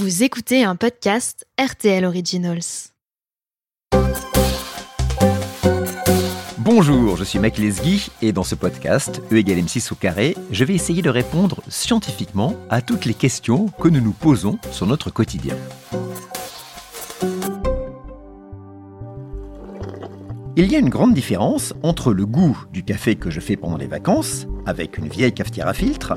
Vous écoutez un podcast RTL Originals. Bonjour, je suis Mac Lesguy et dans ce podcast, E égale M6 au carré, je vais essayer de répondre scientifiquement à toutes les questions que nous nous posons sur notre quotidien. Il y a une grande différence entre le goût du café que je fais pendant les vacances, avec une vieille cafetière à filtre,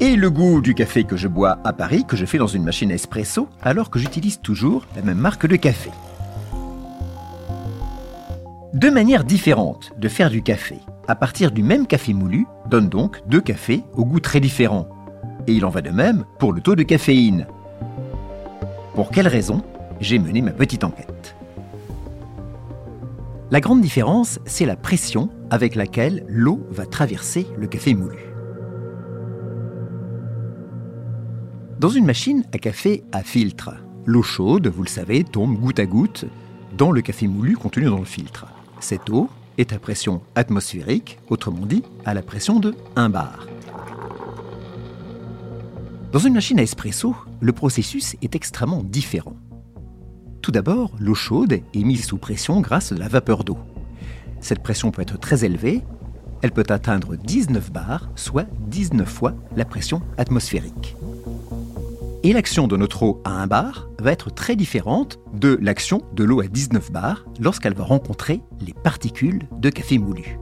et le goût du café que je bois à Paris, que je fais dans une machine à espresso, alors que j'utilise toujours la même marque de café. Deux manières différentes de faire du café à partir du même café moulu donnent donc deux cafés au goût très différents. Et il en va de même pour le taux de caféine. Pour quelle raison J'ai mené ma petite enquête? La grande différence, c'est la pression avec laquelle l'eau va traverser le café moulu. Dans une machine à café à filtre, l'eau chaude, vous le savez, tombe goutte à goutte dans le café moulu contenu dans le filtre. Cette eau est à pression atmosphérique, autrement dit à la pression de 1 bar. Dans une machine à espresso, le processus est extrêmement différent. Tout d'abord, l'eau chaude est mise sous pression grâce à la vapeur d'eau. Cette pression peut être très élevée, elle peut atteindre 19 bars, soit 19 fois la pression atmosphérique. Et l'action de notre eau à 1 bar va être très différente de l'action de l'eau à 19 bars lorsqu'elle va rencontrer les particules de café moulu.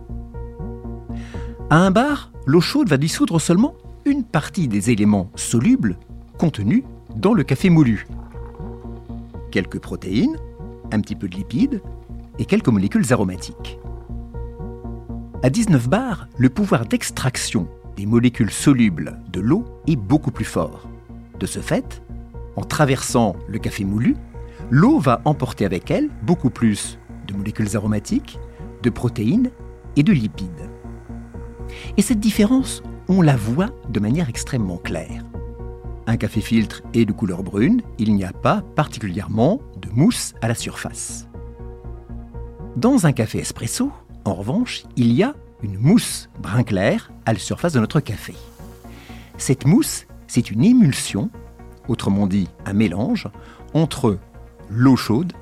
À 1 bar, l'eau chaude va dissoudre seulement une partie des éléments solubles contenus dans le café moulu. Quelques protéines, un petit peu de lipides et quelques molécules aromatiques. À 19 bars, le pouvoir d'extraction des molécules solubles de l'eau est beaucoup plus fort. De ce fait, en traversant le café moulu, l'eau va emporter avec elle beaucoup plus de molécules aromatiques, de protéines et de lipides. Et cette différence, on la voit de manière extrêmement claire. Un café filtre est de couleur brune, il n'y a pas particulièrement de mousse à la surface. Dans un café espresso, en revanche, il y a une mousse brun clair à la surface de notre café. Cette mousse c'est une émulsion, autrement dit un mélange, entre l'eau chaude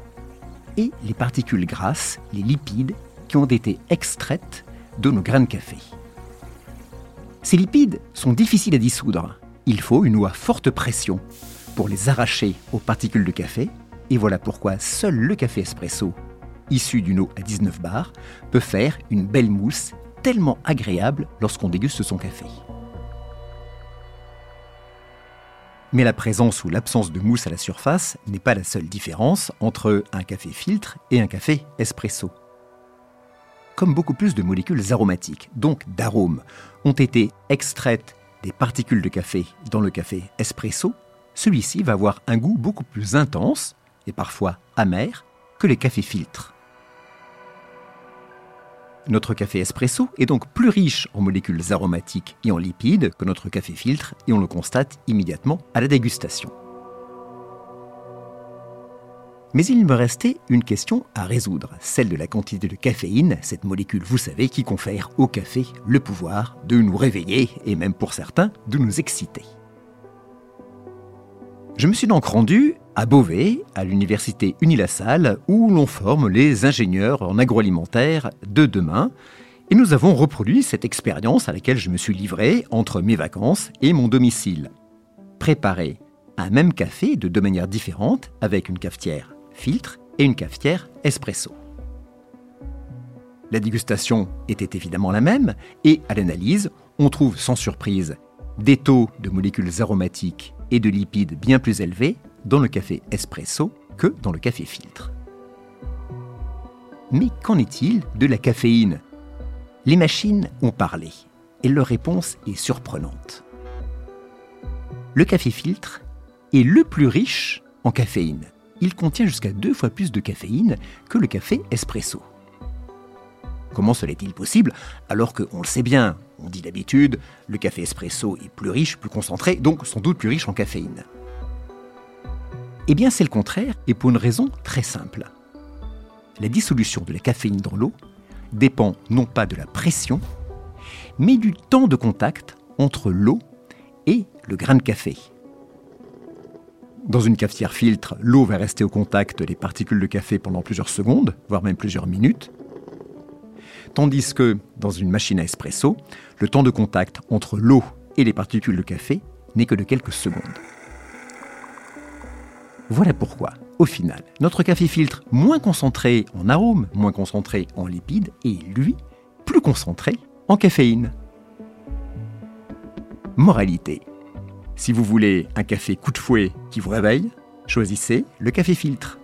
et les particules grasses, les lipides, qui ont été extraites de nos grains de café. Ces lipides sont difficiles à dissoudre. Il faut une eau à forte pression pour les arracher aux particules de café, et voilà pourquoi seul le café espresso, issu d'une eau à 19 bars, peut faire une belle mousse tellement agréable lorsqu'on déguste son café. Mais la présence ou l'absence de mousse à la surface n'est pas la seule différence entre un café filtre et un café espresso. Comme beaucoup plus de molécules aromatiques, donc d'arômes, ont été extraites des particules de café dans le café espresso, celui-ci va avoir un goût beaucoup plus intense et parfois amer que les cafés filtres. Notre café espresso est donc plus riche en molécules aromatiques et en lipides que notre café filtre et on le constate immédiatement à la dégustation. Mais il me restait une question à résoudre, celle de la quantité de caféine, cette molécule, vous savez, qui confère au café le pouvoir de nous réveiller et même pour certains de nous exciter. Je me suis donc rendu à Beauvais, à l'université Unilassal, où l'on forme les ingénieurs en agroalimentaire de demain. Et nous avons reproduit cette expérience à laquelle je me suis livré entre mes vacances et mon domicile. Préparer un même café de deux manières différentes avec une cafetière filtre et une cafetière espresso. La dégustation était évidemment la même et à l'analyse, on trouve sans surprise des taux de molécules aromatiques et de lipides bien plus élevés dans le café espresso que dans le café filtre. Mais qu'en est-il de la caféine? Les machines ont parlé et leur réponse est surprenante. Le café filtre est le plus riche en caféine. Il contient jusqu'à deux fois plus de caféine que le café espresso. Comment cela est-il possible? Alors qu'on le sait bien, on dit d'habitude, le café espresso est plus riche, plus concentré, donc sans doute plus riche en caféine Eh bien c'est le contraire, et pour une raison très simple. La dissolution de la caféine dans l'eau dépend non pas de la pression, mais du temps de contact entre l'eau et le grain de café. Dans une cafetière filtre, l'eau va rester au contact des particules de café pendant plusieurs secondes, voire même plusieurs minutes. Tandis que dans une machine à espresso, le temps de contact entre l'eau et les particules de café n'est que de quelques secondes. Voilà pourquoi, au final, notre café filtre moins concentré en arômes, moins concentré en lipides, est lui plus concentré en caféine. Moralité. Si vous voulez un café coup de fouet qui vous réveille, choisissez le café filtre.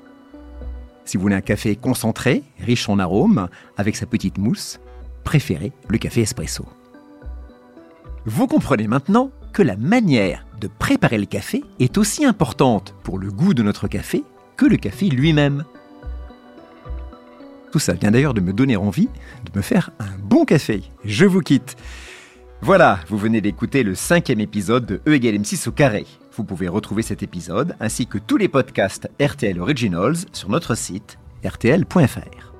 Si vous voulez un café concentré, riche en arômes, avec sa petite mousse, préférez le café espresso. Vous comprenez maintenant que la manière de préparer le café est aussi importante pour le goût de notre café que le café lui-même. Tout ça vient d'ailleurs de me donner envie de me faire un bon café. Je vous quitte. Voilà, vous venez d'écouter le cinquième épisode de E égale M6 au carré. Vous pouvez retrouver cet épisode ainsi que tous les podcasts RTL Originals sur notre site rtl.fr.